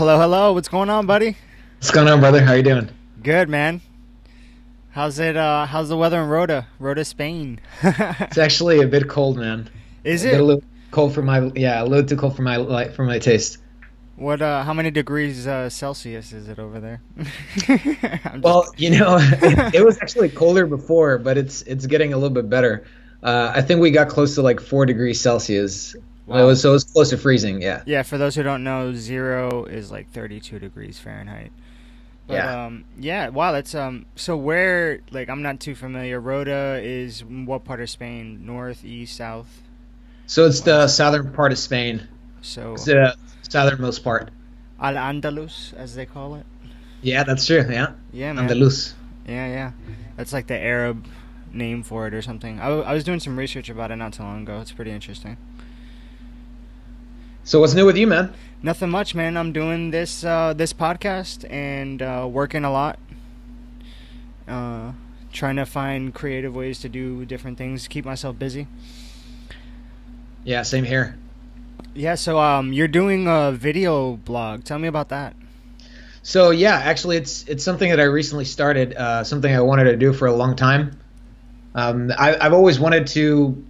Hello, hello. What's going on, buddy? What's going on, brother? How you doing? Good, man. How's it? Uh, how's the weather in Rota, Rota, Spain? It's actually a bit cold, man. Is A bit a it? little cold for my yeah, a little too cold for my like for my taste. What? Uh, how many degrees uh, Celsius is it over there? Just- Well, you know, it, it was actually colder before, but it's it's getting a little bit better. Uh, I think we got close to like four degrees Celsius. Wow. It was so it was close to freezing. Yeah. yeah. For those who don't know, zero is like 32 degrees Fahrenheit. But, Yeah. Um, yeah. Wow. That's um. So where? Like, I'm not too familiar. Rota is what part of Spain? North, east, south. So it's the southern part of Spain. So It's the southernmost part. Al Andalus, as they call it. Yeah, that's true. Yeah, Yeah, man. Andalus. Yeah, yeah. That's like the Arab name for it or something. I, w- I was doing some research about it not too long ago. It's pretty interesting. So what's new with you, man? Nothing much, man. I'm doing this uh, this podcast and uh, working a lot. Uh, trying to find creative ways to do different things, keep myself busy. Yeah, same here. Yeah, so um, you're doing a video blog. Tell me about that. So yeah, actually, it's it's something that I recently started. Uh, something I wanted to do for a long time. Um, I, I've always wanted to,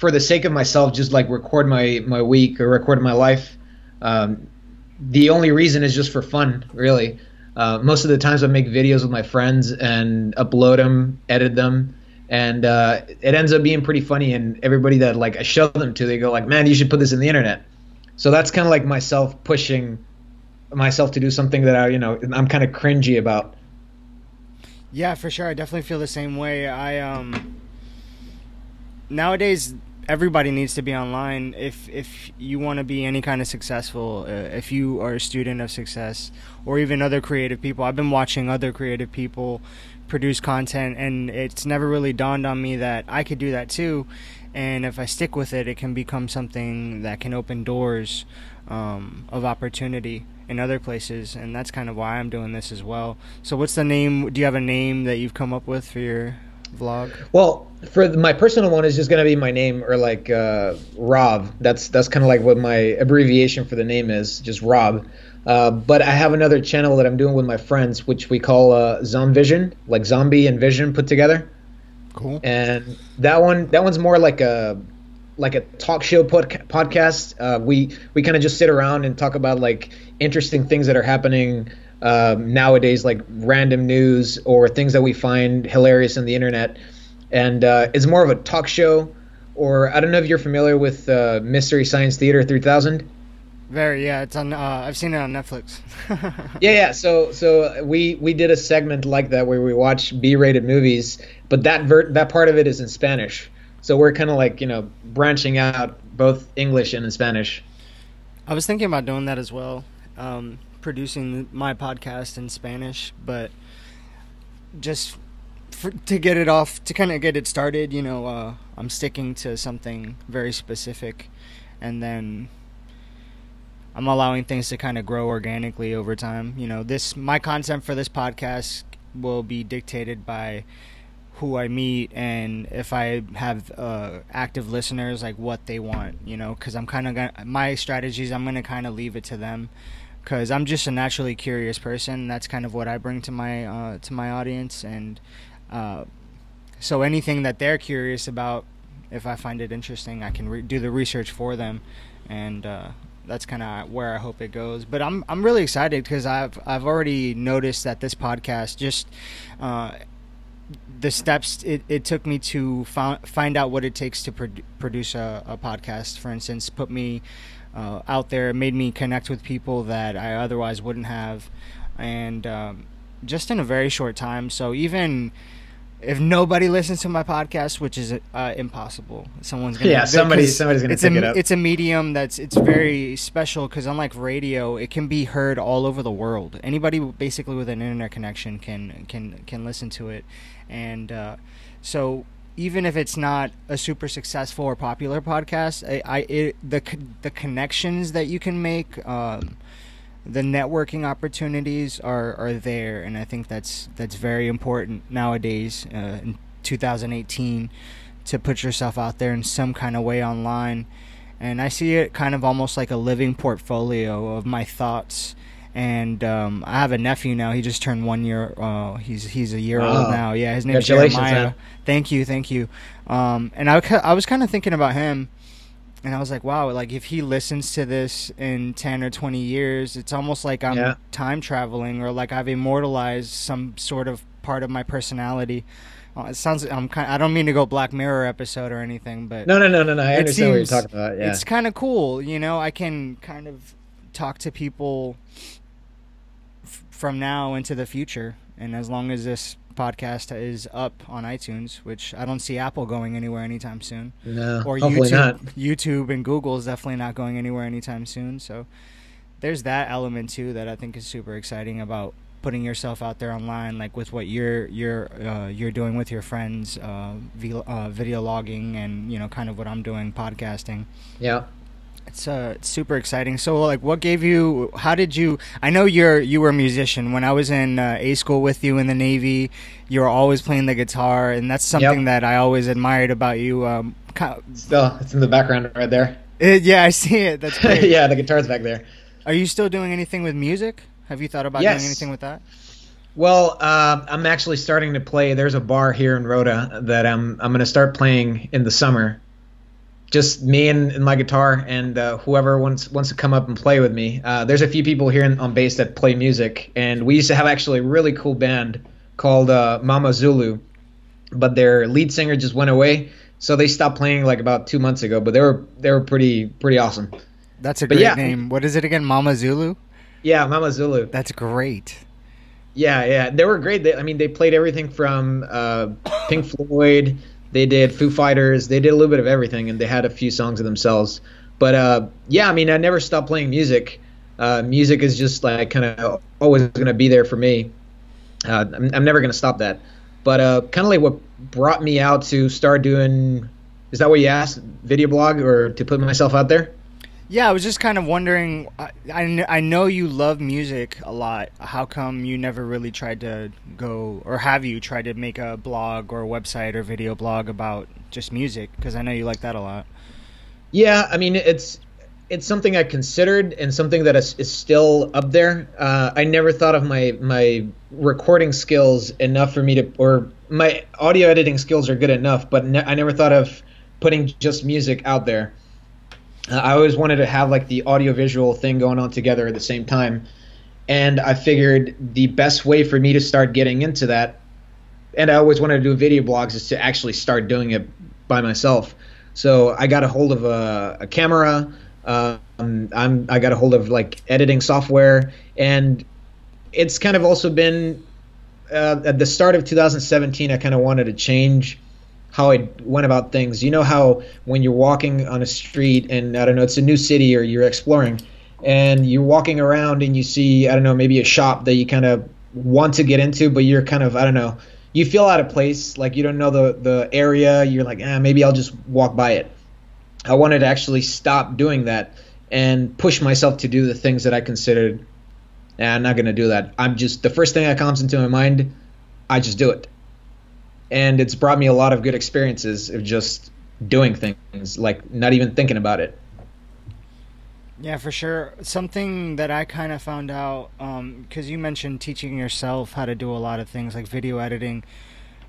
for the sake of myself, just like record my my week or record my life. Um, the only reason is just for fun, really. Uh, most of the times I make videos with my friends and upload them, edit them, and uh, it ends up being pretty funny. And everybody that like I show them to, they go like, "Man, you should put this in the internet." So that's kind of like myself pushing myself to do something that I, you know, I'm kind of cringy about. Yeah, for sure. I definitely feel the same way. I um nowadays everybody needs to be online if if you want to be any kind of successful. Uh, if you are a student of success or even other creative people. I've been watching other creative people produce content and it's never really dawned on me that I could do that too. And if I stick with it, it can become something that can open doors um, of opportunity in other places, and that's kind of why I'm doing this as well. So, what's the name? Do you have a name that you've come up with for your vlog? Well, for my personal one is just gonna be my name or like uh, Rob. That's that's kind of like what my abbreviation for the name is, just Rob. Uh, but I have another channel that I'm doing with my friends, which we call uh, Zomvision, like zombie and vision put together. Cool. and that one that one's more like a like a talk show podca- podcast uh, we we kind of just sit around and talk about like interesting things that are happening um, nowadays like random news or things that we find hilarious on the internet and uh, it's more of a talk show or i don't know if you're familiar with uh, mystery science theater 3000 Very. Yeah, it's on. Uh, I've seen it on Netflix. Yeah, yeah. So, so we we did a segment like that where we watch B-rated movies, but that ver- that part of it is in Spanish. So we're kind of like you know branching out both English and in Spanish. I was thinking about doing that as well, um, producing my podcast in Spanish, but just for, to get it off, to kind of get it started, you know, uh, I'm sticking to something very specific, and then I'm allowing things to kind of grow organically over time. You know, this my content for this podcast will be dictated by who I meet and if I have uh, active listeners, like what they want, you know, because I'm kind of my strategies. I'm gonna kind of leave it to them because I'm just a naturally curious person. That's kind of what I bring to my uh, to my audience, and uh, so anything that they're curious about, if I find it interesting, I can re- do the research for them, and uh, that's kind of where I hope it goes. But I'm I'm really excited because I've I've already noticed that this podcast just. Uh, the steps it, it took me to found, find out what it takes to produ- produce a, a podcast, for instance, put me uh, out there, made me connect with people that I otherwise wouldn't have, and um, just in a very short time. So even if nobody listens to my podcast, which is uh, impossible, someone's gonna Yeah, somebody- somebody's gonna it's pick a, it up. It's a medium that's it's very special because unlike radio, it can be heard all over the world. Anybody basically with an internet connection can can can listen to it, and uh, so even if it's not a super successful or popular podcast, I, I it, the the connections that you can make. Um, the networking opportunities are, are there, and I think that's that's very important nowadays uh, in 2018 to put yourself out there in some kind of way online. And I see it kind of almost like a living portfolio of my thoughts and um, I have a nephew now. He just turned one year. Uh, he's he's a year Wow. old now. Yeah, his name's Congratulations, Jeremiah. man. Thank you, thank you. Um, and I, I was kind of thinking about him, and I was like, wow, like if he listens to this in ten or twenty years, it's almost like I'm Yeah. time traveling, or like I've immortalized some sort of part of my personality. Uh, it sounds. I'm kind. Of, I don't mean to go Black Mirror episode or anything, but No, no, no, no, no. I understand what you're talking about. Yeah. it's kind of cool. You know, I can kind of talk to people from now into the future, and as long as this podcast is up on iTunes, which I don't see Apple going anywhere anytime soon, No, or YouTube, not. YouTube and Google is definitely not going anywhere anytime soon. So there's that element too that I think is super exciting about putting yourself out there online, like with what you're you're uh, you're doing with your friends, uh, v- uh, video logging, and you know, kind of what I'm doing, podcasting. Yeah. It's uh, super exciting. So, like, what gave you? How did you? I know you're you were a musician. When I was in uh, A school with you in the Navy, you were always playing the guitar, and that's something Yep. that I always admired about you. Um, Still, it's in the background right there. uh, yeah, I see it. That's great. yeah, the guitar's back there. Are you still doing anything with music? Have you thought about Yes. doing anything with that? Well, uh, I'm actually starting to play. There's a bar here in Rota that I'm I'm going to start playing in the summer. Just me and, and my guitar, and uh, whoever wants wants to come up and play with me. Uh, there's a few people here in, on base that play music, and we used to have actually a really cool band called uh, Mama Zulu, but their lead singer just went away, so they stopped playing like about two months ago. But they were they were pretty pretty awesome. That's a But great yeah. name. What is it again? Mama Zulu. Yeah, Mama Zulu. That's great. Yeah, yeah, they were great. They, I mean, they played everything from uh, Pink Floyd. They did Foo Fighters. They did a little bit of everything, and they had a few songs of themselves. But uh, yeah, I mean, I never stopped playing music. Uh, music is just like kind of always going to be there for me. Uh, I'm, I'm never going to stop that. But uh, kind of like what brought me out to start doing. Is that what you asked? Video blog or to put myself out there? Yeah, I was just kind of wondering. I, I, I know you love music a lot. How come you never really tried to go, or have you tried to make a blog or a website or video blog about just music? Because I know you like that a lot. Yeah, I mean it's it's something I considered and something that is, is still up there. Uh, I never thought of my my recording skills enough for me to, or my audio editing skills are good enough, but ne- I never thought of putting just music out there. Uh, I always wanted to have like the audio visual thing going on together at the same time, and I figured the best way for me to start getting into that, and I always wanted to do video blogs, is to actually start doing it by myself. So I got a hold of a, a camera. Um, I'm I got a hold of like editing software, and it's kind of also been uh, at the start of 2017. I kind of wanted to change how I went about things. You know how when you're walking on a street and I don't know, it's a new city or you're exploring, and you're walking around and you see I don't know maybe a shop that you kind of want to get into, but you're kind of I don't know you feel out of place, like you don't know the the area. You're like, eh, maybe I'll just walk by it. I wanted to actually stop doing that and push myself to do the things that I considered. "Nah, I'm not gonna do that. I'm just the first thing that comes into my mind, I just do it, and it's brought me a lot of good experiences of just doing things, like not even thinking about it. Yeah, for sure. Something that I kind of found out because you mentioned teaching yourself how to do a lot of things like video editing.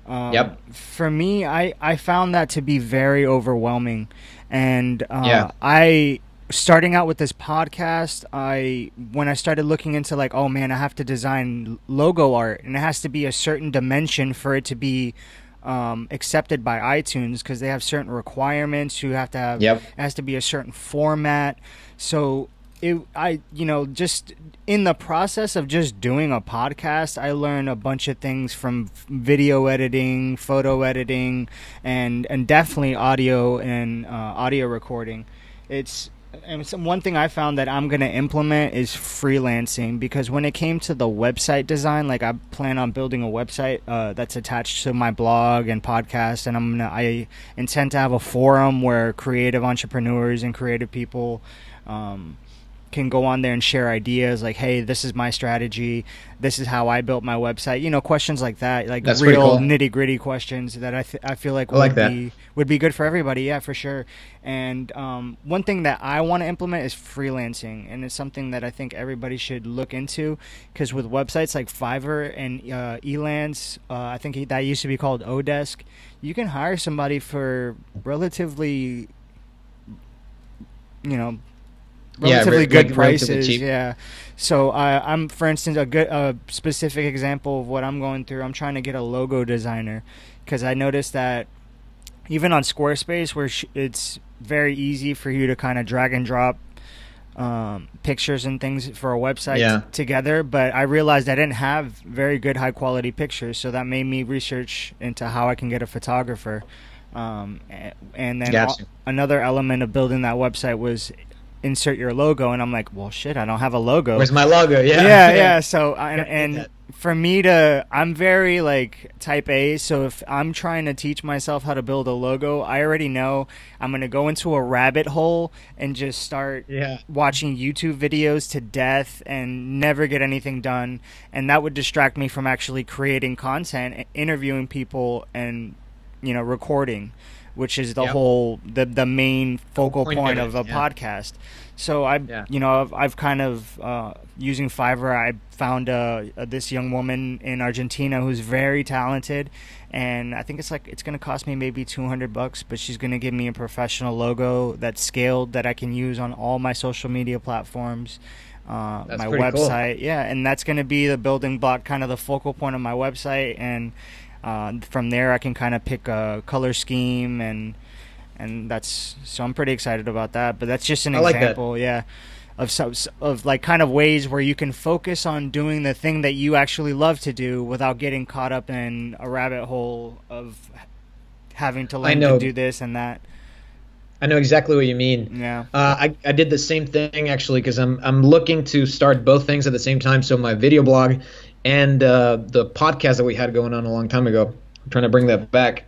Um, Yep. For me, I I found that to be very overwhelming, and uh, Yeah. I starting out with this podcast. I when I started looking into like, oh man, I have to design logo art, and it has to be a certain dimension for it to be. Um, accepted by iTunes because they have certain requirements. You have to have Yep. it has to be a certain format. So it, I, you know, just in the process of just doing a podcast, I learned a bunch of things from video editing, photo editing, and and definitely audio and uh, audio recording. It's and one thing I found that I'm gonna implement is freelancing because when it came to the website design, like I plan on building a website uh, that's attached to my blog and podcast, and I'm gonna I intend to have a forum where creative entrepreneurs and creative people um, can go on there and share ideas like, hey, this is my strategy. This is how I built my website. You know, questions like that, like That's real cool. nitty gritty questions that I, th- I feel like I like would that. be would be good for everybody. Yeah, for sure. And um, one thing that I want to implement is freelancing, and it's something that I think everybody should look into because with websites like Fiverr and uh, Elance, uh, I think that used to be called Odesk. You can hire somebody for relatively, you know, relatively re- good like, relatively prices. cheap. Yeah. So I, I'm, for instance, a good, a specific example of what I'm going through. I'm trying to get a logo designer because I noticed that even on Squarespace, where sh- it's very easy for you to kind of drag and drop um, pictures and things for a website Yeah. t- together, but I realized I didn't have very good high quality pictures, so that made me research into how I can get a photographer. Um, and then Gotcha. another element of building that website was insert your logo, and I'm like, well, shit, I don't have a logo Where's my logo? Yeah, yeah, yeah. So uh, I, and for me to, I'm very like type A. So if I'm trying to teach myself how to build a logo, I already know I'm gonna go into a rabbit hole and just start yeah. watching YouTube videos to death and never get anything done. And that would distract me from actually creating content, interviewing people, and you know, recording, which is the Yep. whole the the main focal point point, of a yeah. podcast. So I, Yeah. you know, I've, I've kind of uh, using Fiverr. I found uh, this young woman in Argentina who's very talented, and I think it's like it's going to cost me maybe two hundred bucks, but she's going to give me a professional logo that's scaled that I can use on all my social media platforms. Uh, my pretty cool. website, yeah, and that's going to be the building block, kind of the focal point of my website, and uh, from there I can kind of pick a color scheme and and that's so I'm pretty excited about that. But that's just an I like that. example, yeah, of of like kind of ways where you can focus on doing the thing that you actually love to do without getting caught up in a rabbit hole of having to learn to do this and that. I know exactly what you mean. Yeah, Uh, I, I did the same thing actually because I'm I'm looking to start both things at the same time. So my video blog and uh, the podcast that we had going on a long time ago. I'm trying to bring that back.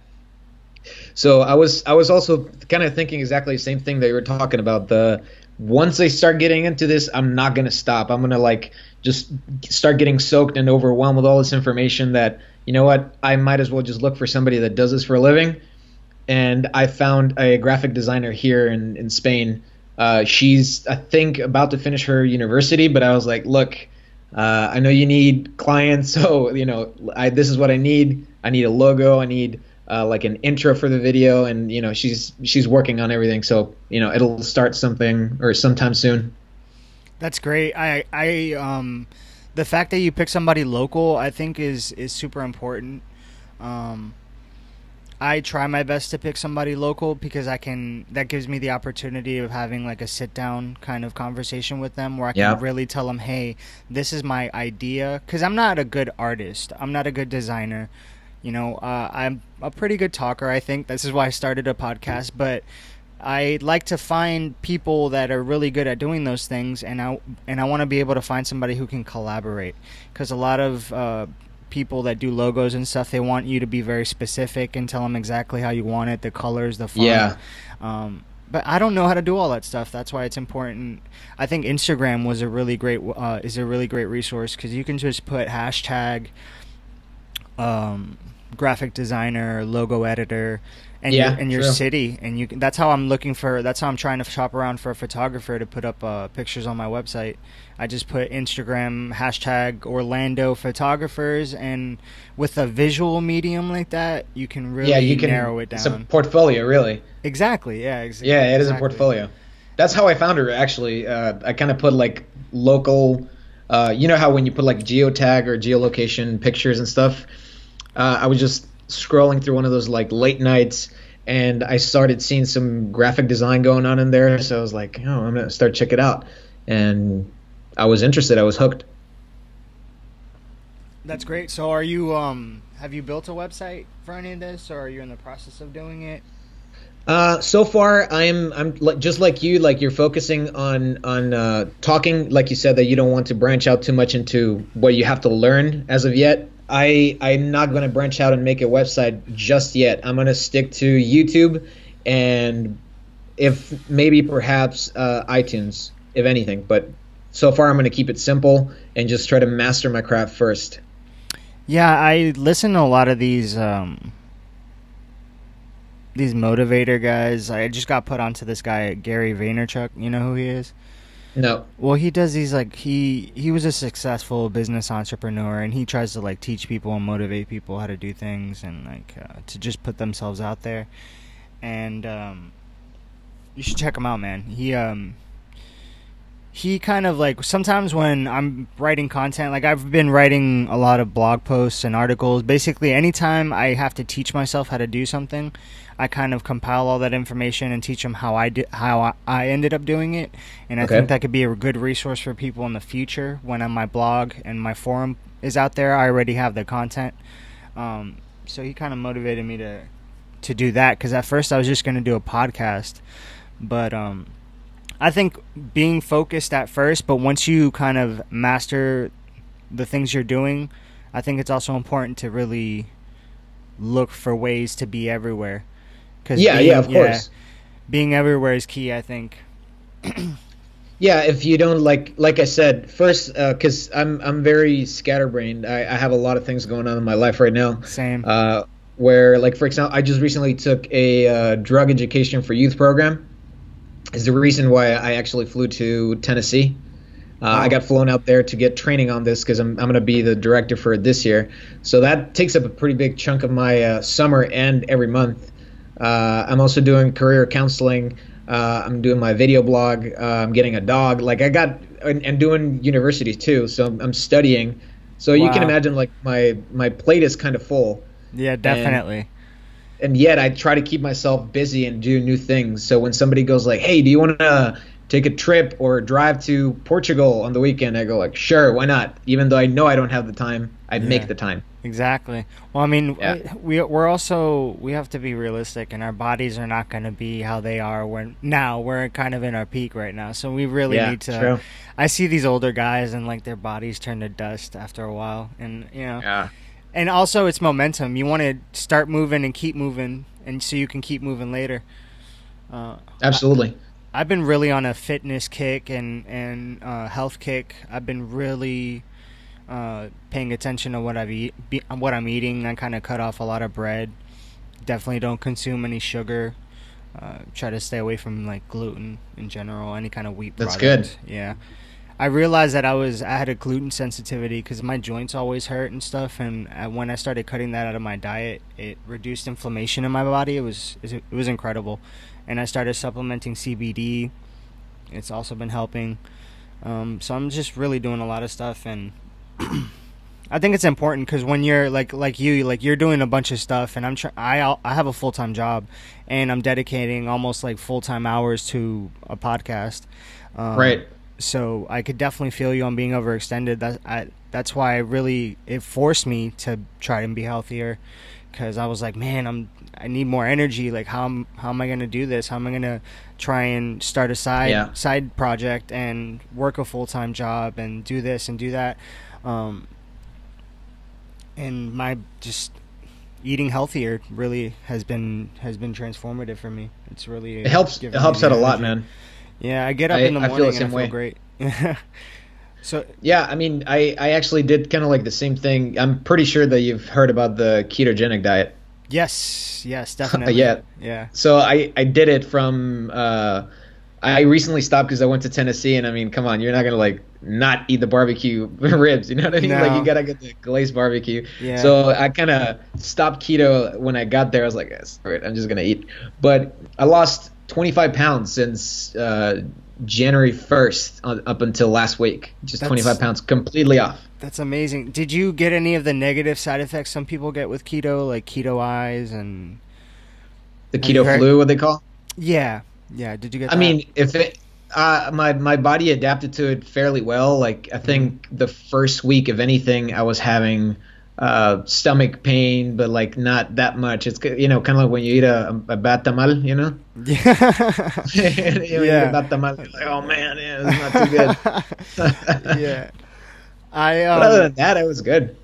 So I was I was also kind of thinking exactly the same thing that you were talking about. The once I start getting into this, I'm not gonna stop. I'm gonna like just start getting soaked and overwhelmed with all this information that you know what I might as well just look for somebody that does this for a living and I found a graphic designer here in in Spain. Uh, she's I think about to finish her university, but I was like, look, uh, I know you need clients, so you know I, this is what I need. I need a logo. I need uh, like an intro for the video, and you know she's she's working on everything. So you know it'll start something or sometime soon. that's great. I I um the fact that you pick somebody local, I think is is super important. Um, I try my best to pick somebody local because I can. That gives me the opportunity of having like a sit down kind of conversation with them where I can Yeah. really tell them, "Hey, this is my idea." Because I'm not a good artist. I'm not a good designer. You know, uh, I'm a pretty good talker. I think this is why I started a podcast. But I like to find people that are really good at doing those things, and I and I want to be able to find somebody who can collaborate. Because a lot of uh, people that do logos and stuff, they want you to be very specific and tell them exactly how you want it, the colors, the font. Yeah. Um, but I don't know how to do all that stuff. That's why it's important. I think Instagram was a really great uh, is a really great resource because you can just put hashtag um, graphic designer, logo editor, and Yeah, your, and your true. city, and you that's how I'm looking for. That's how I'm trying to shop around for a photographer to put up uh, pictures on my website. I just put Instagram hashtag Orlando photographers, and with a visual medium like that, you can really yeah, you can narrow it down. It's a portfolio, really. Exactly. Yeah. Ex- Yeah, it is a portfolio. That's how I found her actually. Uh, I kind of put like local. Uh, you know how when you put like geotag or geolocation pictures and stuff. Uh, I was just scrolling through one of those like late nights, and I started seeing some graphic design going on in there. So I was like, oh, I'm gonna start check it out, and I was interested. I was hooked. That's great. So, are you um have you built a website for any of this, or are you in the process of doing it? Uh, so far, I'm I'm just like you. Like you're focusing on on uh, talking, like you said, that you don't want to branch out too much into what you have to learn as of yet. I I'm not going to branch out and make a website just yet. I'm going to stick to YouTube and if maybe perhaps uh, iTunes. if anything. But so far, I'm going to keep it simple and just try to master my craft first. Yeah, I listen to a lot of these um, these motivator guys. I just got put onto this guy Gary Vaynerchuk. You know who he is? No. Well, he does these like he he was a successful business entrepreneur, and he tries to like teach people and motivate people how to do things and like uh, to just put themselves out there. And um, you should check him out, man. He um he kind of like sometimes when I'm writing content, like I've been writing a lot of blog posts and articles. Basically, anytime I have to teach myself how to do something, I kind of compile all that information and teach them how I did how I ended up doing it. And I Okay. think that could be a good resource for people in the future when on my blog and my forum is out there. I already have the content. Um, so he kind of motivated me to to do that because at first I was just going to do a podcast, but um, I think being focused at first, but once you kind of master the things you're doing, I think it's also important to really look for ways to be everywhere. Cause Yeah, being- yeah, of course. being everywhere is key. I think. Yeah, if you don't like, like I said, first, because I'm I'm very scatterbrained. I, I have a lot of things going on in my life right now. Same. Uh, where, like, for example, I just recently took a uh, drug education for youth program. Is the reason why I actually flew to Tennessee. Uh, I Oh. got flown out there to get training on this because I'm, I'm going to be the director for it this year. So that takes up a pretty big chunk of my uh, summer and every month. Uh, I'm also doing career counseling. Uh, I'm doing my video blog. Uh, I'm getting a dog. Like I got and, and doing university too. So I'm, I'm studying. So you can imagine like my my plate is kind of full yeah, definitely. and yet I try to keep myself busy and do new things. So when somebody goes like, "Hey, do you want to take a trip or drive to Portugal on the weekend?" I go like, "Sure, why not?" Even though I know I don't have the time, I Yeah. make the time. Exactly. Well, I mean, Yeah. we we're also we have to be realistic, and our bodies are not going to be how they are when now. We're kind of in our peak right now, so we really Yeah, need to. true. I see these older guys, and like their bodies turn to dust after a while, and you know, Yeah. and also it's momentum. You want to start moving and keep moving, and so you can keep moving later. Uh, Absolutely. I've been really on a fitness kick and and uh, health kick. I've been really uh, paying attention to what I've eat, be, what I'm eating. I kind of cut off a lot of bread. Definitely don't consume any sugar. Uh, try to stay away from like gluten in general, any kind of wheat. That's product. Yeah. I realized that I was I had a gluten sensitivity because my joints always hurt and stuff, and uh, when I started cutting that out of my diet, it reduced inflammation in my body. It was it was incredible, and I started supplementing CBD. It's also been helping. Um, so I'm just really doing a lot of stuff, and I think it's important because when you're like like you like you're doing a bunch of stuff, and I'm try- I I have a full time job, and I'm dedicating almost like full time hours to a podcast. Um, right. So I could definitely feel you on being overextended. That I, that's why I really it forced me to try and be healthier because I was like, man, I'm I need more energy. Like how am how am I gonna do this? How am I gonna try and start a side Yeah. side project and work a full time job and do this and do that? Um, and my just eating healthier really has been has been transformative for me. It's really It helps. It helps out a lot, man. Yeah, I get up I- in the I feel morning the same and I way. feel great. so Yeah, I mean, I, I actually did kind of like the same thing. I'm pretty sure that you've heard about the ketogenic diet. yes, yes, definitely. Yeah. yeah, So I, I did it from uh, I recently stopped because I went to Tennessee and I mean come on you're not gonna like not eat the barbecue ribs you know what I mean like you gotta get the glazed barbecue Yeah. so I kind of stopped keto when I got there I was like all right I'm just gonna eat but I lost 25 pounds since uh, January 1st on, up until last week just That's- 25 pounds completely off that's amazing. Did you get any of the negative side effects some people get with keto, like keto eyes and? the keto heard- flu what they call Yeah, yeah. Did you get? I that? mean, if it, uh, my my body adapted to it fairly well. Like I think the first week of anything, I was having uh, stomach pain, but like not that much. It's you know kind of like when you eat a, a bad tamal, you know. yeah, you Yeah. bad tamal, like oh man, yeah, it's not too good. yeah. I But other um, than that, it was good.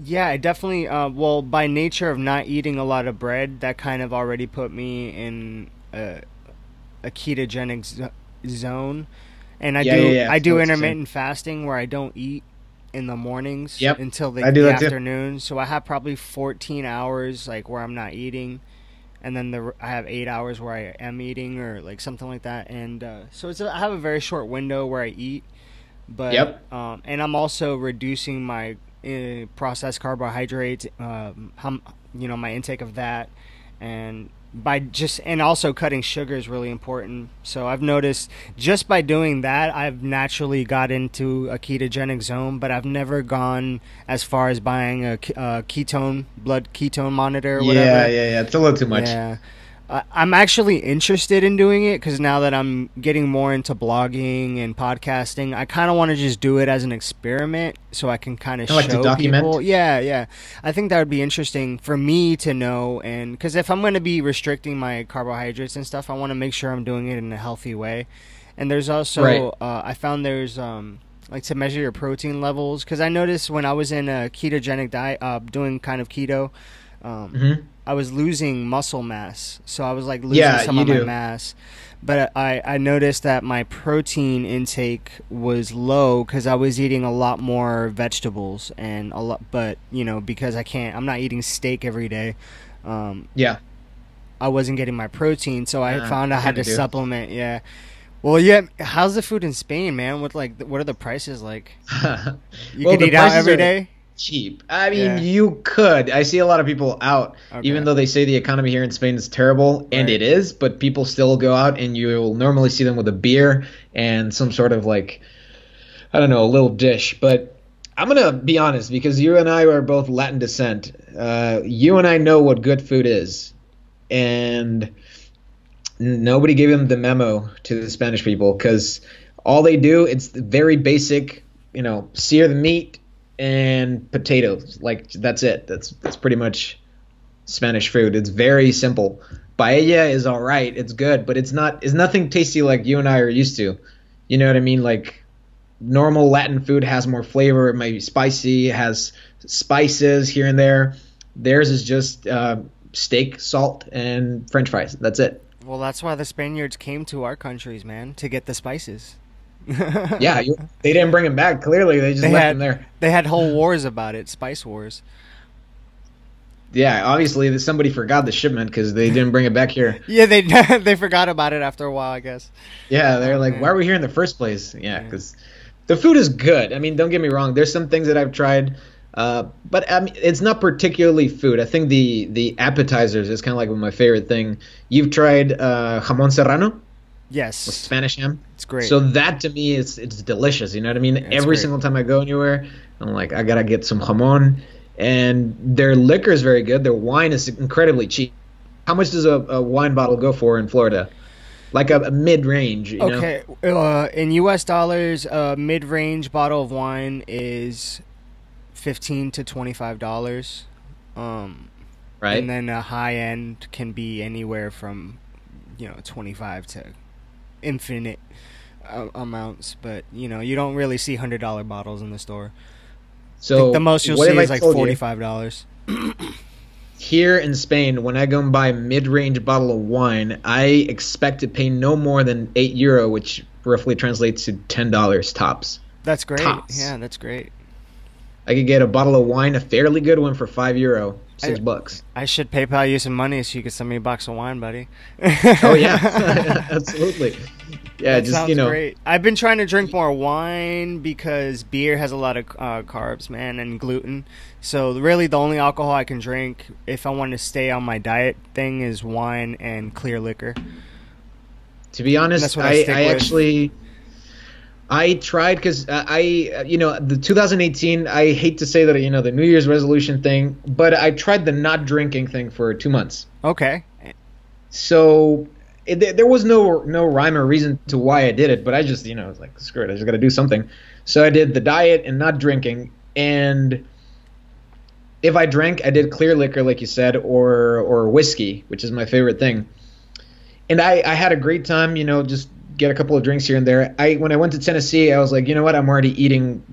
Yeah, I definitely. Uh, well, by nature of not eating a lot of bread, that kind of already put me in a, a ketogenic z- zone. and I Yeah, do yeah, yeah. I do So it's the same. intermittent fasting where I don't eat in the mornings Yep. until the, I do the that too. afternoon. So I have probably 14 hours like where I'm not eating, and then the I have eight hours where I am eating or like something like that. And uh, so it's a, I have a very short window where I eat, but Yep. um, and I'm also reducing my uh, processed carbohydrates, um, how, you know, my intake of that, and by just and also cutting sugar is really important. So I've noticed just by doing that, I've naturally got into a ketogenic zone, but I've never gone as far as buying a, a uh, ketone blood ketone monitor or whatever. Yeah, yeah, yeah. It's a little too much. Yeah. I'm actually interested in doing it because now that I'm getting more into blogging and podcasting, I kind of want to just do it as an experiment so I can kind of like show document? people. Yeah, yeah. I think that would be interesting for me to know, and because if I'm going to be restricting my carbohydrates and stuff, I want to make sure I'm doing it in a healthy way. And there's also, Right. uh, I found there's um, like to measure your protein levels because I noticed when I was in a ketogenic diet, uh, doing kind of keto. Um, hmm I was losing muscle mass, so I was like losing Yeah, some of my mass. But I, I noticed that my protein intake was low because I was eating a lot more vegetables and a lot. But you know, because I can't, I'm not eating steak every day. Um, Yeah. I wasn't getting my protein, so I Uh, found I had to do. supplement. Yeah. Well, yeah. How's the food in Spain, man? What like, what are the prices like? You Well, the eat out every are- day. Cheap. I mean, Yeah. you could. I see a lot of people out, Okay. even though they say the economy here in Spain is terrible, and Right. it is. But people still go out, and you'll normally see them with a beer and some sort of like, I don't know, a little dish. But I'm gonna be honest because you and I are both Latin descent. Uh, you and I know what good food is, and nobody gave them the memo to the Spanish people because all they do it's very basic. You know, sear the meat and potatoes. Like that's it. That's that's pretty much Spanish food. It's very simple. Paella is all right. It's good, but it's not. It's nothing tasty like you and I are used to. You know what I mean? Like normal Latin food has more flavor. It might be spicy. It has spices here and there. Theirs is just uh, steak, salt, and French fries. That's it. Well, that's why the Spaniards came to our countries, man, to get the spices. Yeah, you, they didn't bring them back. Clearly, they just They left had- them there. They had whole wars about it, spice wars. Yeah, obviously somebody forgot the shipment because they didn't bring it back here. Yeah, they they forgot about it after a while, I guess. Yeah, they're Oh, like, why are we here in the first place? Yeah, because the food is good. I mean, don't get me wrong. There's some things that I've tried, uh, but I mean, it's not particularly food. I think the the appetizers is kind of like my favorite thing. You've tried uh, jamón serrano, with Yes, Spanish ham. it's great. So that to me is it's delicious. You know what I mean? it's Every great. single time I go anywhere, I'm like, I gotta get some jamón. And their liquor is very good. Their wine is incredibly cheap. How much does a, a wine bottle go for in Florida? Like a, a mid range, you know? okay, uh, in U.S. dollars, a mid-range bottle of wine is fifteen to twenty-five dollars. Um, Right? and then a high end can be anywhere from you know 25 to infinite uh, amounts but you know you don't really see hundred dollar bottles in the store. So the most you'll see if I is like forty five dollars. Here in Spain, when I go and buy a mid-range bottle of wine, I expect to pay no more than eight euro, which roughly translates to ten dollars tops. that's great. Tops. yeah that's great. I could get a bottle of wine, a fairly good one, for five euro, six I- bucks. i should paypal you some money so you could send me a box of wine buddy Oh yeah, absolutely. Yeah, that just you know, great. I've been trying to drink more wine because beer has a lot of uh, carbs, man, and gluten. So really, the only alcohol I can drink if I want to stay on my diet thing is wine and clear liquor. to be honest, I I, I actually. I tried because I, uh, you know, the 2018. I hate to say that, you know, the New Year's resolution thing, but I tried the not drinking thing for two months. Okay, So it, there- there was no no rhyme or reason to why I did it, but I just you know I was like screw it, I just got to do something. So I did the diet and not drinking, and if I drank, I did clear liquor, like you said, or or whiskey, which is my favorite thing. And I I had a great time, you know, just get a couple of drinks here and there. I when I went to Tennessee, I was like, you know what, I'm already eating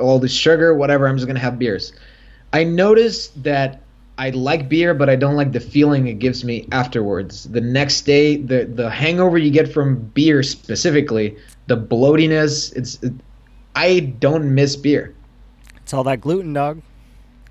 all this sugar, whatever. I'm just gonna have beers. I noticed that I like beer, but I don't like the feeling it gives me afterwards. The next day, the the hangover you get from beer specifically the bloatiness. It's it, I don't miss beer. It's all that gluten, dog.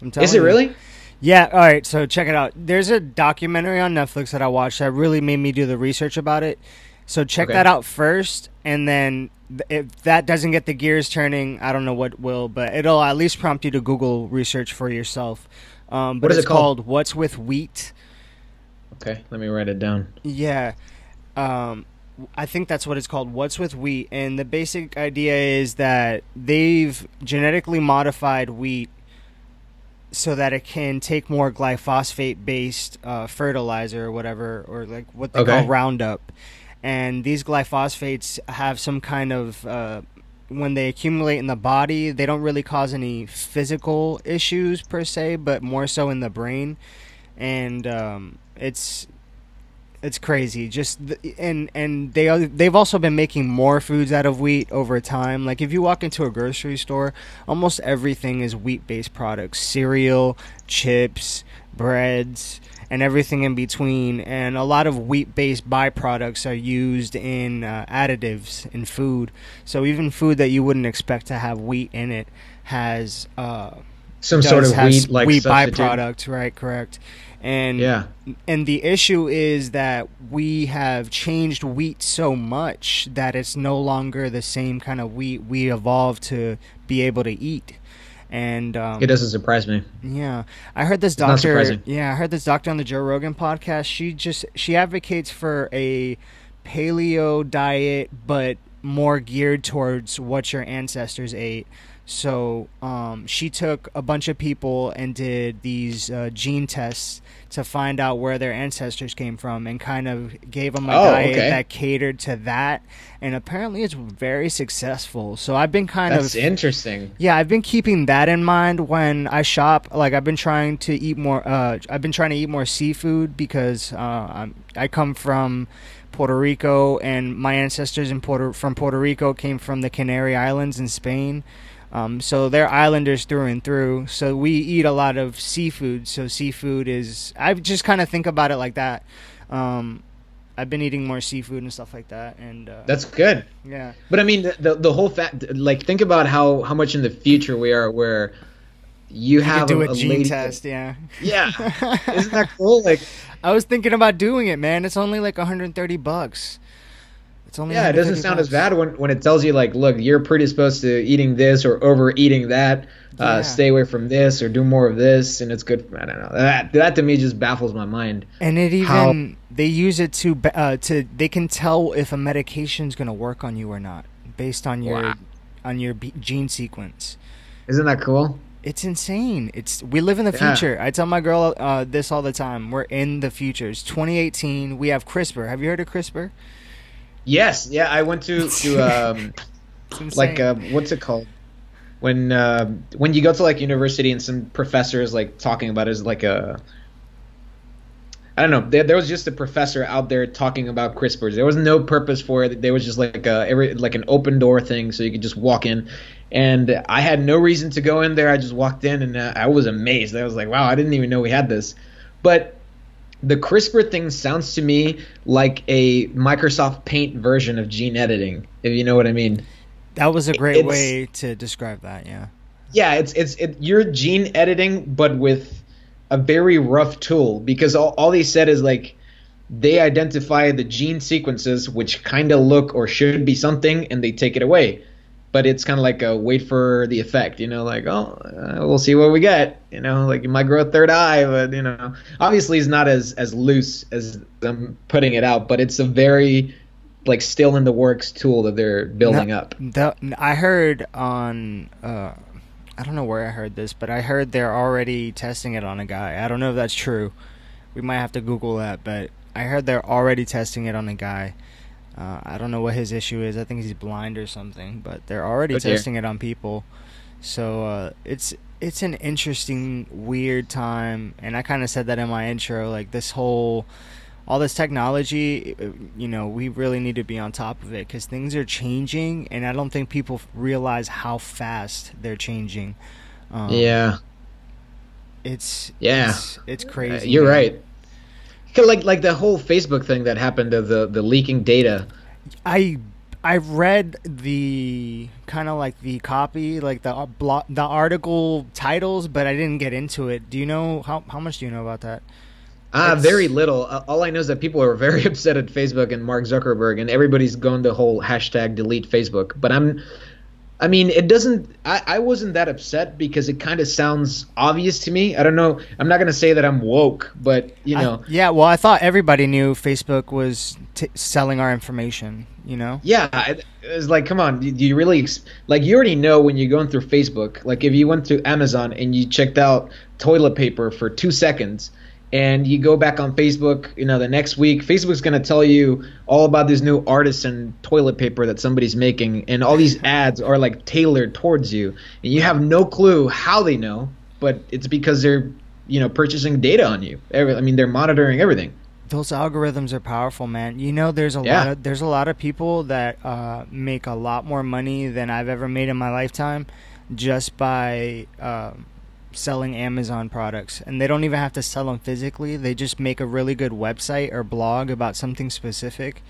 I'm telling Is it you. really? Yeah. All right. So check it out. There's a documentary on Netflix that I watched that really made me do the research about it. So check okay. that out first, and then if that doesn't get the gears turning, I don't know what will, but it'll at least prompt you to Google research for yourself. Um, but what is it's it called? called? What's with Wheat. Okay, let me write it down. Yeah. Um, I think that's what it's called. What's with wheat? And the basic idea is that they've genetically modified wheat so that it can take more glyphosate based uh, fertilizer or whatever, or like what they okay. call Roundup. And these glyphosates have some kind of uh, when they accumulate in the body, they don't really cause any physical issues per se, but more so in the brain. And um, it's it's crazy. Just and and they they've also been making more foods out of wheat over time. Like if you walk into a grocery store, almost everything is wheat based products: cereal, chips, breads, and everything in between. And a lot of wheat based byproducts are used in uh, additives in food. So even food that you wouldn't expect to have wheat in it has uh, some sort of wheat like wheat byproduct. Right, correct. And yeah. and the issue is that we have changed wheat so much that it's no longer the same kind of wheat we evolved to be able to eat. And um, it doesn't surprise me. Yeah, I heard this doctor. Yeah, I heard this doctor on the Joe Rogan podcast. She just she advocates for a paleo diet, but more geared towards what your ancestors ate. So um, she took a bunch of people and did these uh, gene tests to find out where their ancestors came from and kind of gave them a oh, diet okay. that catered to that. And apparently it's very successful. So I've been kind That's of. interesting. Yeah, I've been keeping that in mind when I shop. Like I've been trying to eat more. Uh, I've been trying to eat more seafood because uh, i come from. Puerto Rico, and my ancestors in Puerto from Puerto Rico came from the Canary Islands in Spain. Um, so they're islanders through and through. So we eat a lot of seafood. So seafood is I just kind of think about it like that. Um, I've been eating more seafood and stuff like that, and uh, that's good. Yeah, but I mean the, the, the whole fact, like think about how how much in the future we are where you, you have do a, a gene lady, test. Yeah, yeah, isn't that cool? Like I was thinking about doing it, man. It's only like 130 bucks. It's only yeah. It doesn't sound bucks. as bad when when it tells you like, look, you're predisposed to eating this or overeating that. Uh, yeah. Stay away from this or do more of this, and it's good. I don't know. That that to me just baffles my mind. And it even How, they use it to uh, to they can tell if a medication is going to work on you or not based on your wow. on your gene sequence. Isn't that cool? It's insane. It's we live in the yeah. future. I tell my girl uh, this all the time. We're in the future. It's 2018. We have CRISPR. Have you heard of CRISPR? Yes, yeah, I went to to um, like uh, what's it called when uh, when you go to like university and some professor is like talking about is like a I don't know. There, there, was just a professor out there talking about CRISPRs. There was no purpose for it. There was just like a every like an open door thing, so you could just walk in. And I had no reason to go in there. I just walked in, and uh, I was amazed. I was like, "Wow, I didn't even know we had this." But the CRISPR thing sounds to me like a Microsoft Paint version of gene editing, if you know what I mean. That was a great it's, way to describe that, yeah. Yeah, it's it's it, you're gene editing, but with a very rough tool because all, all they said is like they identify the gene sequences which kind of look or should be something, and they take it away but it's kind of like a wait for the effect, you know, like oh, uh, we'll see what we get, you know, like it might grow a third eye, but you know, obviously it's not as as loose as I'm putting it out, but it's a very like still in the works tool that they're building up. The, I heard on uh, I don't know where I heard this, but I heard they're already testing it on a guy. I don't know if that's true. We might have to Google that, but I heard they're already testing it on a guy. Uh, I don't know what his issue is. I think he's blind or something. But they're already oh, testing it on people, so uh, it's it's an interesting, weird time. And I kind of said that in my intro. Like this whole, all this technology, uh, you know, we really need to be on top of it because things are changing, and I don't think people realize how fast they're changing. Um, yeah. It's yeah, it's, it's uh, crazy. Uh, you're man. right like like the whole Facebook thing that happened of the the leaking data. I I read the kind of like the copy, like the uh, blo- the article titles, but I didn't get into it. Do you know how how much do you know about that? Uh, It's- very little. Uh, all I know is that people are very upset at Facebook and Mark Zuckerberg, and everybody's going the whole hashtag delete Facebook. But I'm, I mean, it doesn't. I, I wasn't that upset because it kind of sounds obvious to me. I don't know. I'm not gonna say that I'm woke, but you I- know, yeah, well, I thought everybody knew Facebook was t- selling our information. You know, yeah, it, it's like, come on, do, do you really like? You already know when you're going through Facebook. Like, if you went to Amazon and you checked out toilet paper for two seconds. And you go back on Facebook, you know, the next week, Facebook's going to tell you all about this new artisan toilet paper that somebody's making, and all these ads are like tailored towards you, and you have no clue how they know, but it's because they're, you know, purchasing data on you. Every, I mean, they're monitoring everything. those algorithms are powerful, man. You know, there's a Yeah. lot of there's a lot of people that uh, make a lot more money than I've ever made in my lifetime just by um selling Amazon products, and they don't even have to sell them physically. They just make a really good website or blog about something specific.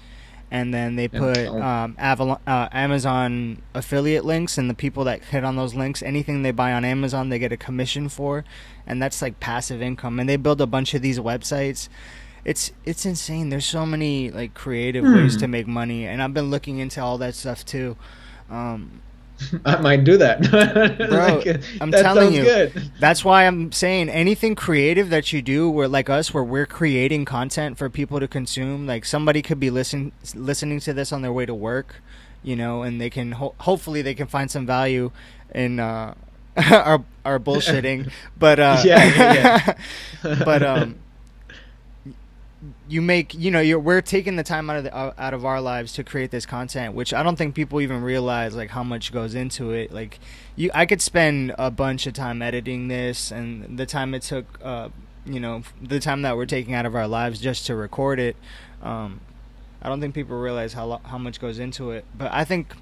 And then they put um, Avalon, uh, Amazon affiliate links, and the people that hit on those links, anything they buy on Amazon, they get a commission for, and that's like passive income. And they build a bunch of these websites it's it's insane. There's so many like creative Hmm. ways to make money, and I've been looking into all that stuff too. Um, I might do that. Bro, Like, I'm that telling you. good. that's why I'm saying anything creative that you do, where like us, where we're creating content for people to consume. Like somebody could be listen listening to this on their way to work, you know, and they can ho- hopefully they can find some value in uh, our our bullshitting. But uh, Yeah, yeah, but um you make you know you're we're taking the time out of the, uh, out of our lives to create this content which i don't think people even realize like how much goes into it. Like you i could spend a bunch of time editing this and the time it took uh you know the time that we're taking out of our lives just to record it um i don't think people realize how how much goes into it. But i think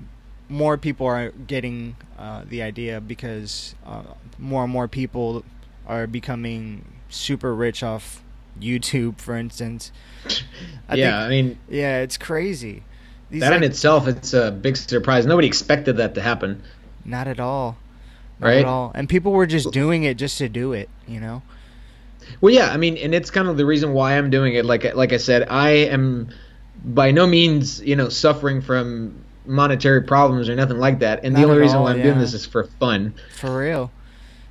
more people are getting uh, the idea because uh, more and more people are becoming super rich off YouTube, for instance. I yeah, think- I mean, yeah, it's crazy. These that in itself, it's a big surprise. Nobody expected that to happen. not at all, not Right? at all. And people were just doing it just to do it, you know. Well, yeah, I mean, and it's kind of the reason why I'm doing it. Like, like I said, I am by no means, you know, suffering from monetary problems or nothing like that. And Not the only reason all, why I'm doing this is for fun. For real,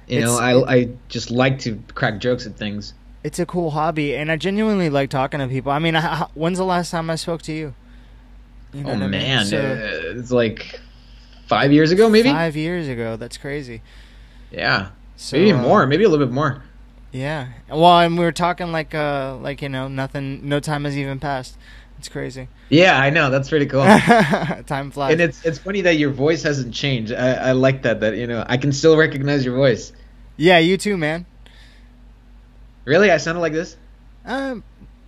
You know, It's- I I just like to crack jokes at things. It's a cool hobby, and I genuinely like talking to people. I mean, I, when's the last time I spoke to you? You know oh what I mean? man, So, uh, it's like five years ago, maybe. five years ago. That's crazy. Yeah, So, maybe uh, more, maybe a little bit more. Yeah. Well, and we were talking like uh like you know nothing, no time has even passed. It's crazy. Yeah, I know. That's pretty cool. time flies. and it's it's funny that your voice hasn't changed. I, I like that. That you know, I can still recognize your voice. yeah, you too, man. Really, I sounded like this. Um,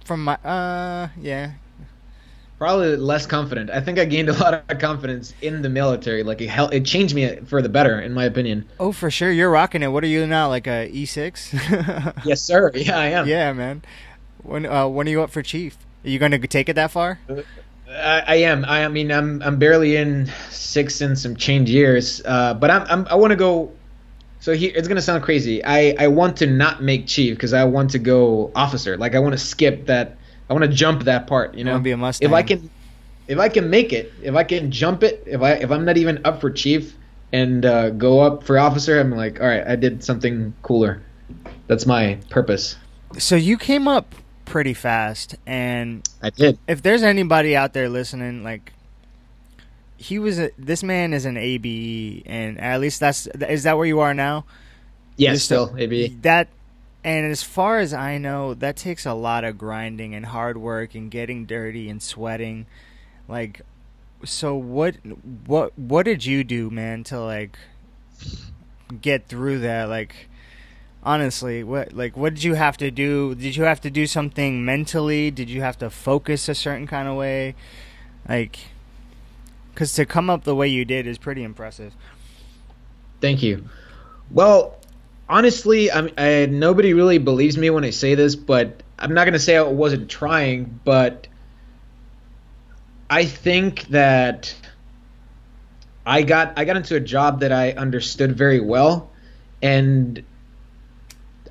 from my uh yeah. Probably less confident. I think I gained a lot of confidence in the military. Like it hel- it changed me for the better, in my opinion. Oh, for sure, you're rocking it. What are you now? Like a E six? Yes, sir. Yeah, I am. Yeah, man. When uh when are you up for chief? Are you gonna take it that far? I, I am. I, I mean, I'm I'm barely in six and some change years. Uh, but I'm, I'm I want to go. So here, it's gonna sound crazy. I I want to not make chief because I want to go officer. Like I want to skip that. I want to jump that part. You know, be a Mustang. if I can, if I can make it, if I can jump it, if I if I'm not even up for chief and uh, go up for officer, I'm like, all right, I did something cooler. That's my purpose. So you came up pretty fast, and I did. if there's anybody out there listening, like he was a, this man is an ABE, and at least that's is that where you are now? Yes, Just still a- maybe. that. And as far as I know, that takes a lot of grinding and hard work and getting dirty and sweating. Like, so what? What? What did you do, man, to like get through that? Like, honestly, what? Like, what did you have to do? Did you have to do something mentally? Did you have to focus a certain kind of way? Like, because to come up the way you did is pretty impressive. Thank you. Well, honestly, I'm, I, nobody really believes me when I say this, but I'm not going to say I wasn't trying, but I think that I got I got into a job that I understood very well, and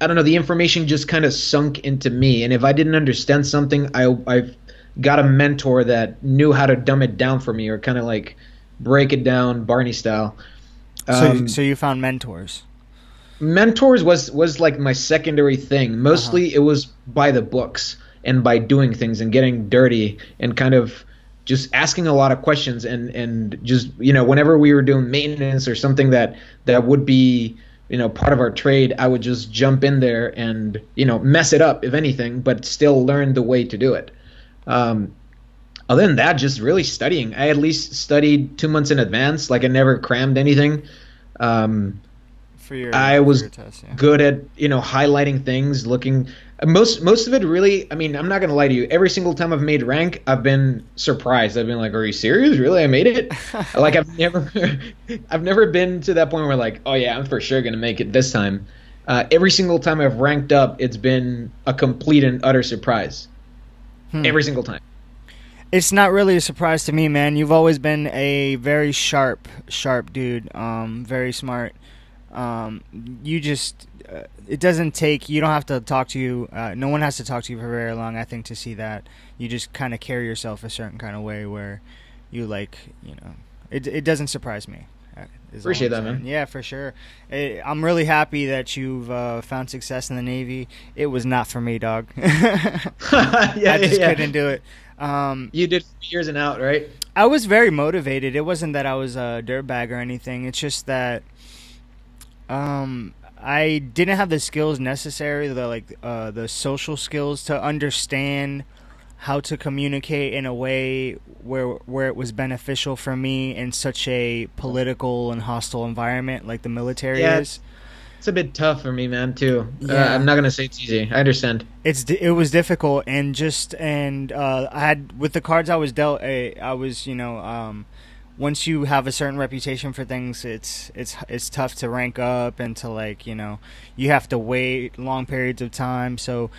I don't know the information just kind of sunk into me. And if I didn't understand something, I I've got a mentor that knew how to dumb it down for me or kind of like break it down Barney style. Um, so, so you found mentors. Mentors was was like my secondary thing. Mostly uh-huh. it was by the books and by doing things and getting dirty and kind of just asking a lot of questions and and just you know whenever we were doing maintenance or something that that would be you know part of our trade i would just jump in there and you know mess it up if anything but still learn the way to do it um, other than that just really studying. I at least studied two months in advance like i never crammed anything. Um, your, i was test, yeah. good at you know highlighting things looking most most of it really i mean i'm not gonna lie to you every single time i've made rank i've been surprised. I've been like are you serious? Really? I made it? Like i've never i've never been to that point where like oh yeah i'm for sure gonna make it this time. Uh, every single time i've ranked up it's been a complete and utter surprise hmm. every single time. It's not really a surprise to me man. You've always been a very sharp sharp dude um, very smart. Um, you just uh, it doesn't take you don't have to talk to you uh, no one has to talk to you for very long i think to see that. You just kind of carry yourself a certain kind of way where you like you know it, it doesn't surprise me appreciate that man. yeah for sure. It, i'm really happy that you've uh, found success in the navy. It was not for me dog. Yeah, i just yeah. couldn't do it. Um, you did years and out right? I was very motivated. It wasn't that i was a dirtbag or anything. It's just that um, I didn't have the skills necessary, the like uh, the social skills to understand how to communicate in a way where where it was beneficial for me in such a political and hostile environment like the military yeah, is. It's a bit tough for me, man. Too. Uh, yeah. Uh, I'm not gonna say it's easy. I understand. It's it was difficult and just and uh, I had with the cards I was dealt. I, I was you know um, once you have a certain reputation for things, it's it's it's tough to rank up and to like you know you have to wait long periods of time. So,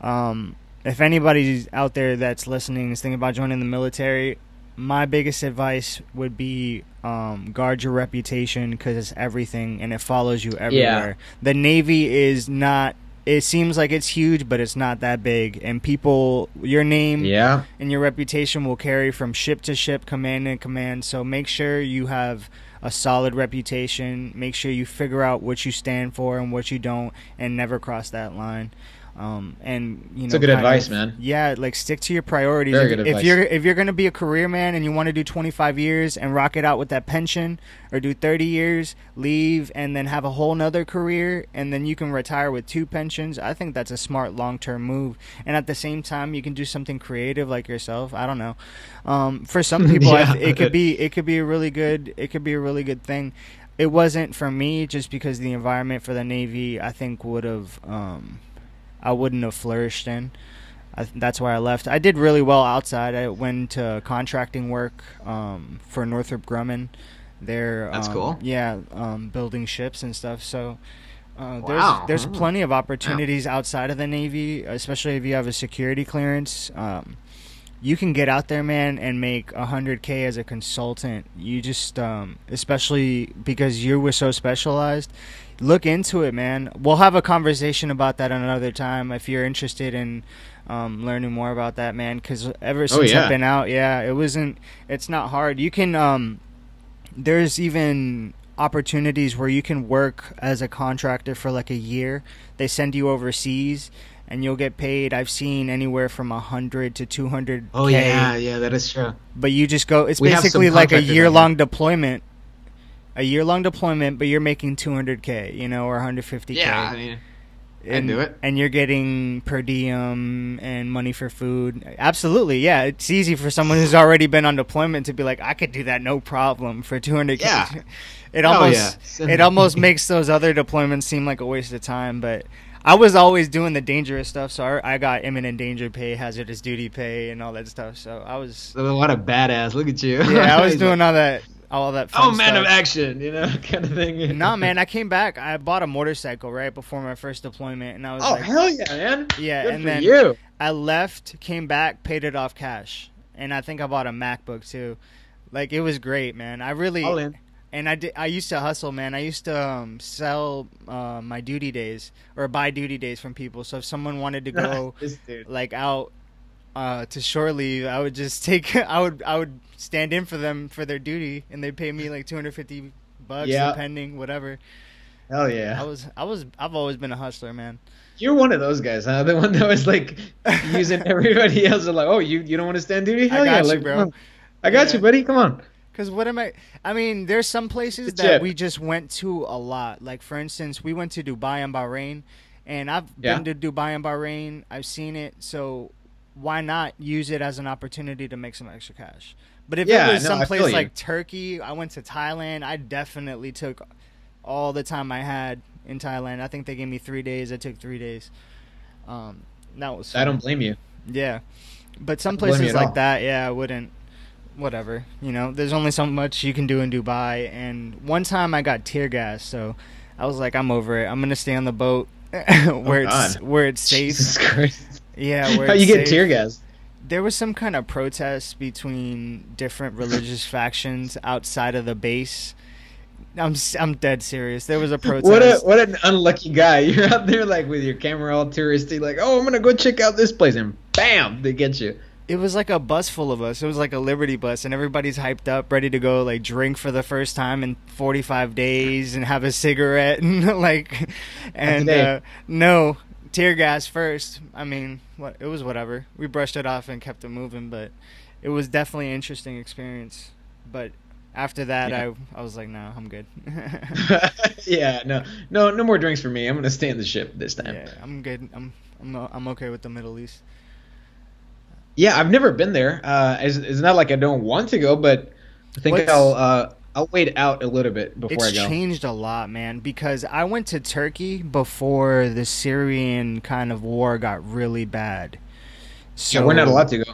um, if anybody out there that's listening is thinking about joining the military, my biggest advice would be um, guard your reputation because it's everything and it follows you everywhere. Yeah. The Navy is not it seems like it's huge, but it's not that big. And people, your name yeah. and your reputation will carry from ship to ship, command to command. So make sure you have a solid reputation. Make sure you figure out what you stand for and what you don't, and never cross that line. Um, and you know, it's a good advice, of, man. Yeah, like stick to your priorities. Very if, good if you're if you're gonna be a career man and you want to do 25 years and rock it out with that pension, or do 30 years, leave, and then have a whole nother career, and then you can retire with two pensions. I think that's a smart long term move. And at the same time, you can do something creative like yourself. I don't know. Um, for some people, yeah. it could be it could be a really good it could be a really good thing. It wasn't for me just because the environment for the Navy I think would have. Um, I wouldn't have flourished in. I, that's why I left. I did really well outside. I went to contracting work um, for Northrop Grumman. They're that's um, cool. Yeah, um, building ships and stuff. So uh, wow. there's there's plenty of opportunities wow. outside of the Navy, especially if you have a security clearance. Um, you can get out there, man, and make a hundred k as a consultant. You just, um, especially because you were so specialized, look into it, man. We'll have a conversation about that another time if you're interested in um, learning more about that, man. Because ever oh, since oh, yeah. I've been out, yeah, it wasn't. It's not hard. You can. Um, there's even opportunities where you can work as a contractor for like a year. They send you overseas. And you'll get paid. I've seen anywhere from a hundred to two hundred. Oh yeah, yeah, that is true. But you just go. It's we basically like a year long deployment a year long deployment, but you're making 200k, you know, or 150k. Yeah, I mean, and, do it. And you're getting per diem and money for food. Absolutely, yeah. It's easy for someone who's already been on deployment to be like, I could do that no problem for 200k. Yeah. It oh, almost yeah. it almost makes those other deployments seem like a waste of time, but. I was always doing the dangerous stuff, so I got imminent danger pay, hazardous duty pay, and all that stuff. So I was. A lot of badass! Look at you. Yeah, I was doing all that all that. oh, man stuff. of action, you know, kind of thing. no, man, I came back. I bought a motorcycle right before my first deployment, and I was like, oh like, hell yeah, man, yeah, Good and then you. I left, came back, paid it off cash, and I think I bought a MacBook too. Like it was great, man. I really All in. and I did. I used to hustle, man. I used to um, sell uh, my duty days or buy duty days from people. So if someone wanted to go like out uh, to shore leave, I would just take. I would I would stand in for them for their duty, and they'd pay me like two hundred fifty bucks, Yeah. depending, whatever. Hell yeah. I was I was I've always been a hustler, man. You're one of those guys, huh? The one that was like using everybody else. Like, oh, you you don't want to stand duty? Hell I got yeah, you, like, bro. I got Yeah. you, buddy. Come on. Cause what am I? I mean, there's some places that we just went to a lot. Like for instance, we went to Dubai and Bahrain, and I've Yeah. been to Dubai and Bahrain. I've seen it, so why not use it as an opportunity to make some extra cash? But if Yeah, it was no, I some place like Turkey, I went to Thailand. I definitely took all the time I had in Thailand. I think they gave me three days. I took three days. Um, that was I don't blame you. Yeah, but some don't blame you places like all. that, yeah, I wouldn't. Whatever, you know. There's only so much you can do in Dubai, and one time I got tear gas, so I was like, I'm over it. I'm gonna stay on the boat where it's God. where it's safe. Yeah, where How you get tear gas? There was some kind of protest between different religious factions outside of the base. I'm I'm dead serious. There was a protest. What a what an unlucky guy. You're out there like with your camera all touristy, like, oh, I'm gonna go check out this place, and bam, they get you. It was like a bus full of us. It was like a Liberty bus, and everybody's hyped up, ready to go, like drink for the first time in 45 days and have a cigarette and like, and uh, no tear gas first. I mean, what it was whatever. We brushed it off and kept it moving, but it was definitely an interesting experience. But after that, Yeah. I I was like, no, I'm good. yeah, no, no, no more drinks for me. I'm gonna stay in the ship this time. yeah, I'm good. I'm I'm I'm okay with the Middle East. Yeah, I've never been there. Uh, it's, it's not like I don't want to go, but I think What's- I'll uh, I'll wait out a little bit before it's I go. It's changed a lot, man, because I went to Turkey before the Syrian kind of war got really bad. So yeah, we're not allowed to go.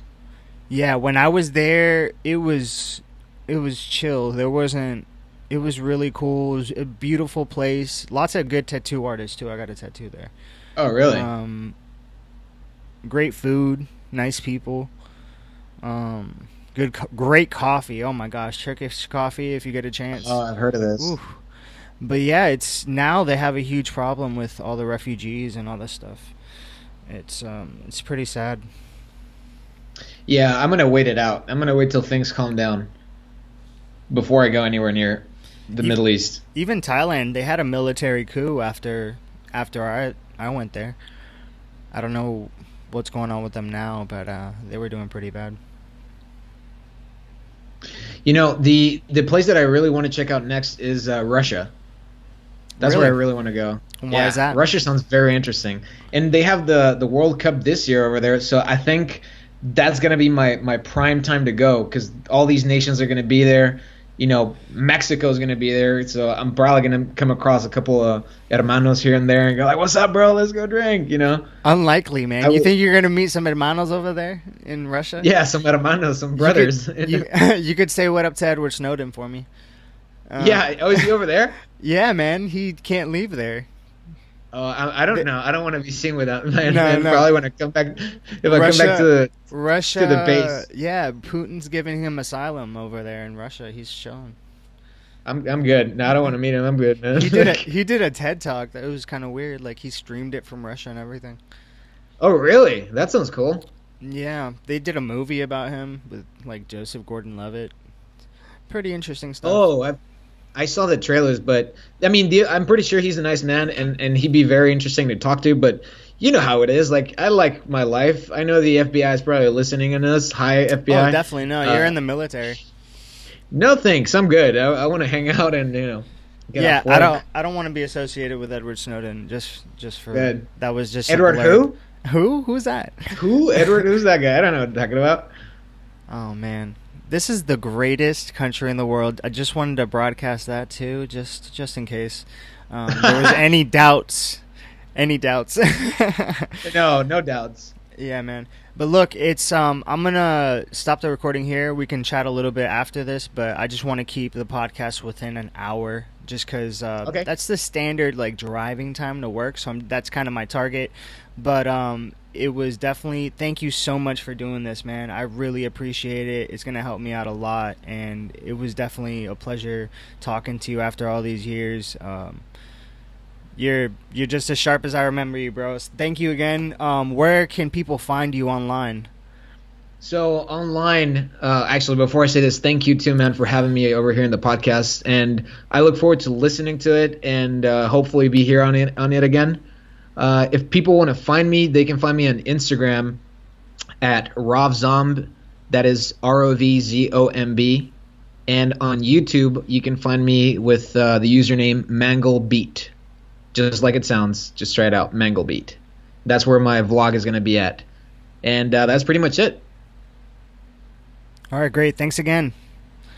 Yeah, when I was there, it was it was chill. There wasn't. It was really cool. It was a beautiful place. Lots of good tattoo artists too. I got a tattoo there. Oh, really? Um, great food, nice people. Um, good, co- great coffee. Oh my gosh, Turkish coffee. If you get a chance. oh, I've heard of this. Oof. But yeah, it's now they have a huge problem with all the refugees and all this stuff. It's um it's pretty sad. Yeah, I'm gonna wait it out. I'm gonna wait till things calm down before I go anywhere near the Middle East. Even Thailand, they had a military coup after after I I went there. I don't know what's going on with them now, but uh, they were doing pretty bad. You know, the the place that I really want to check out next is uh, Russia. That's where I Really? really want to go. And why yeah, is that? Russia sounds very interesting, and they have the the World Cup this year over there. So I think that's gonna be my my prime time to go because all these nations are gonna be there. You know, Mexico's gonna be there, so I'm probably gonna come across a couple of hermanos here and there and go like, "What's up, bro? Let's go drink." You know? Unlikely, man. I you think you're gonna meet some hermanos over there in Russia? Yeah, some hermanos, some You brothers. could- You, you could say what up to Edward Snowden for me. Uh, yeah, oh, is he over there? yeah, man. He can't leave there. Oh, I, I don't know. I don't want to be seen with that man. No, man. no. Probably when I come back, if I come back to the Russia, the base. Yeah, Putin's giving him asylum over there in Russia. He's shown. I'm I'm good. No, I don't want to meet him. I'm good, man. He did a he did a TED talk that was kind of weird. Like he streamed it from Russia and everything. oh, really? That sounds cool. Yeah, they did a movie about him with like Joseph Gordon-Levitt. Pretty interesting stuff. Oh, I, I saw the trailers, but I mean, the, I'm pretty sure he's a nice man, and and he'd be very interesting to talk to. But you know how it is. Like I like my life. I know the FBI is probably listening in us. Hi, FBI. Oh, definitely no. Uh, You're in the military. No thanks. I'm good. I, I want to hang out and you know. yeah, I don't. I don't want to be associated with Edward Snowden. Just, just for Good. that was just Edward who? Who? Who's that? Who? Edward? Who's that guy? I don't know what you're talking about. Oh man, this is the greatest country in the world. I just wanted to broadcast that too, just just in case um, there was any doubts. Any doubts? No, no doubts. Yeah, man. But look, it's um I'm going to stop the recording here. We can chat a little bit after this, but I just want to keep the podcast within an hour just cuz uh Okay. that's the standard like driving time to work, so I'm, that's kind of my target. But um it was definitely thank you so much for doing this, man. I really appreciate it. It's to help me out a lot and it was definitely a pleasure talking to you after all these years. Um you're you're just as sharp as I remember you, bro. Thank you again. Um, where can people find you online? So online, uh, actually, before I say this, thank you too, man, for having me over here in the podcast, and I look forward to listening to it and uh, hopefully be here on it on it again. Uh, if people want to find me, they can find me on Instagram at rovzomb, that is R O V Z O M B, and on YouTube you can find me with uh, the username Manglebeat, just like it sounds, just straight out Manglebeat. That's where my vlog is going to be at, and uh, that's pretty much it. All right, great. Thanks again.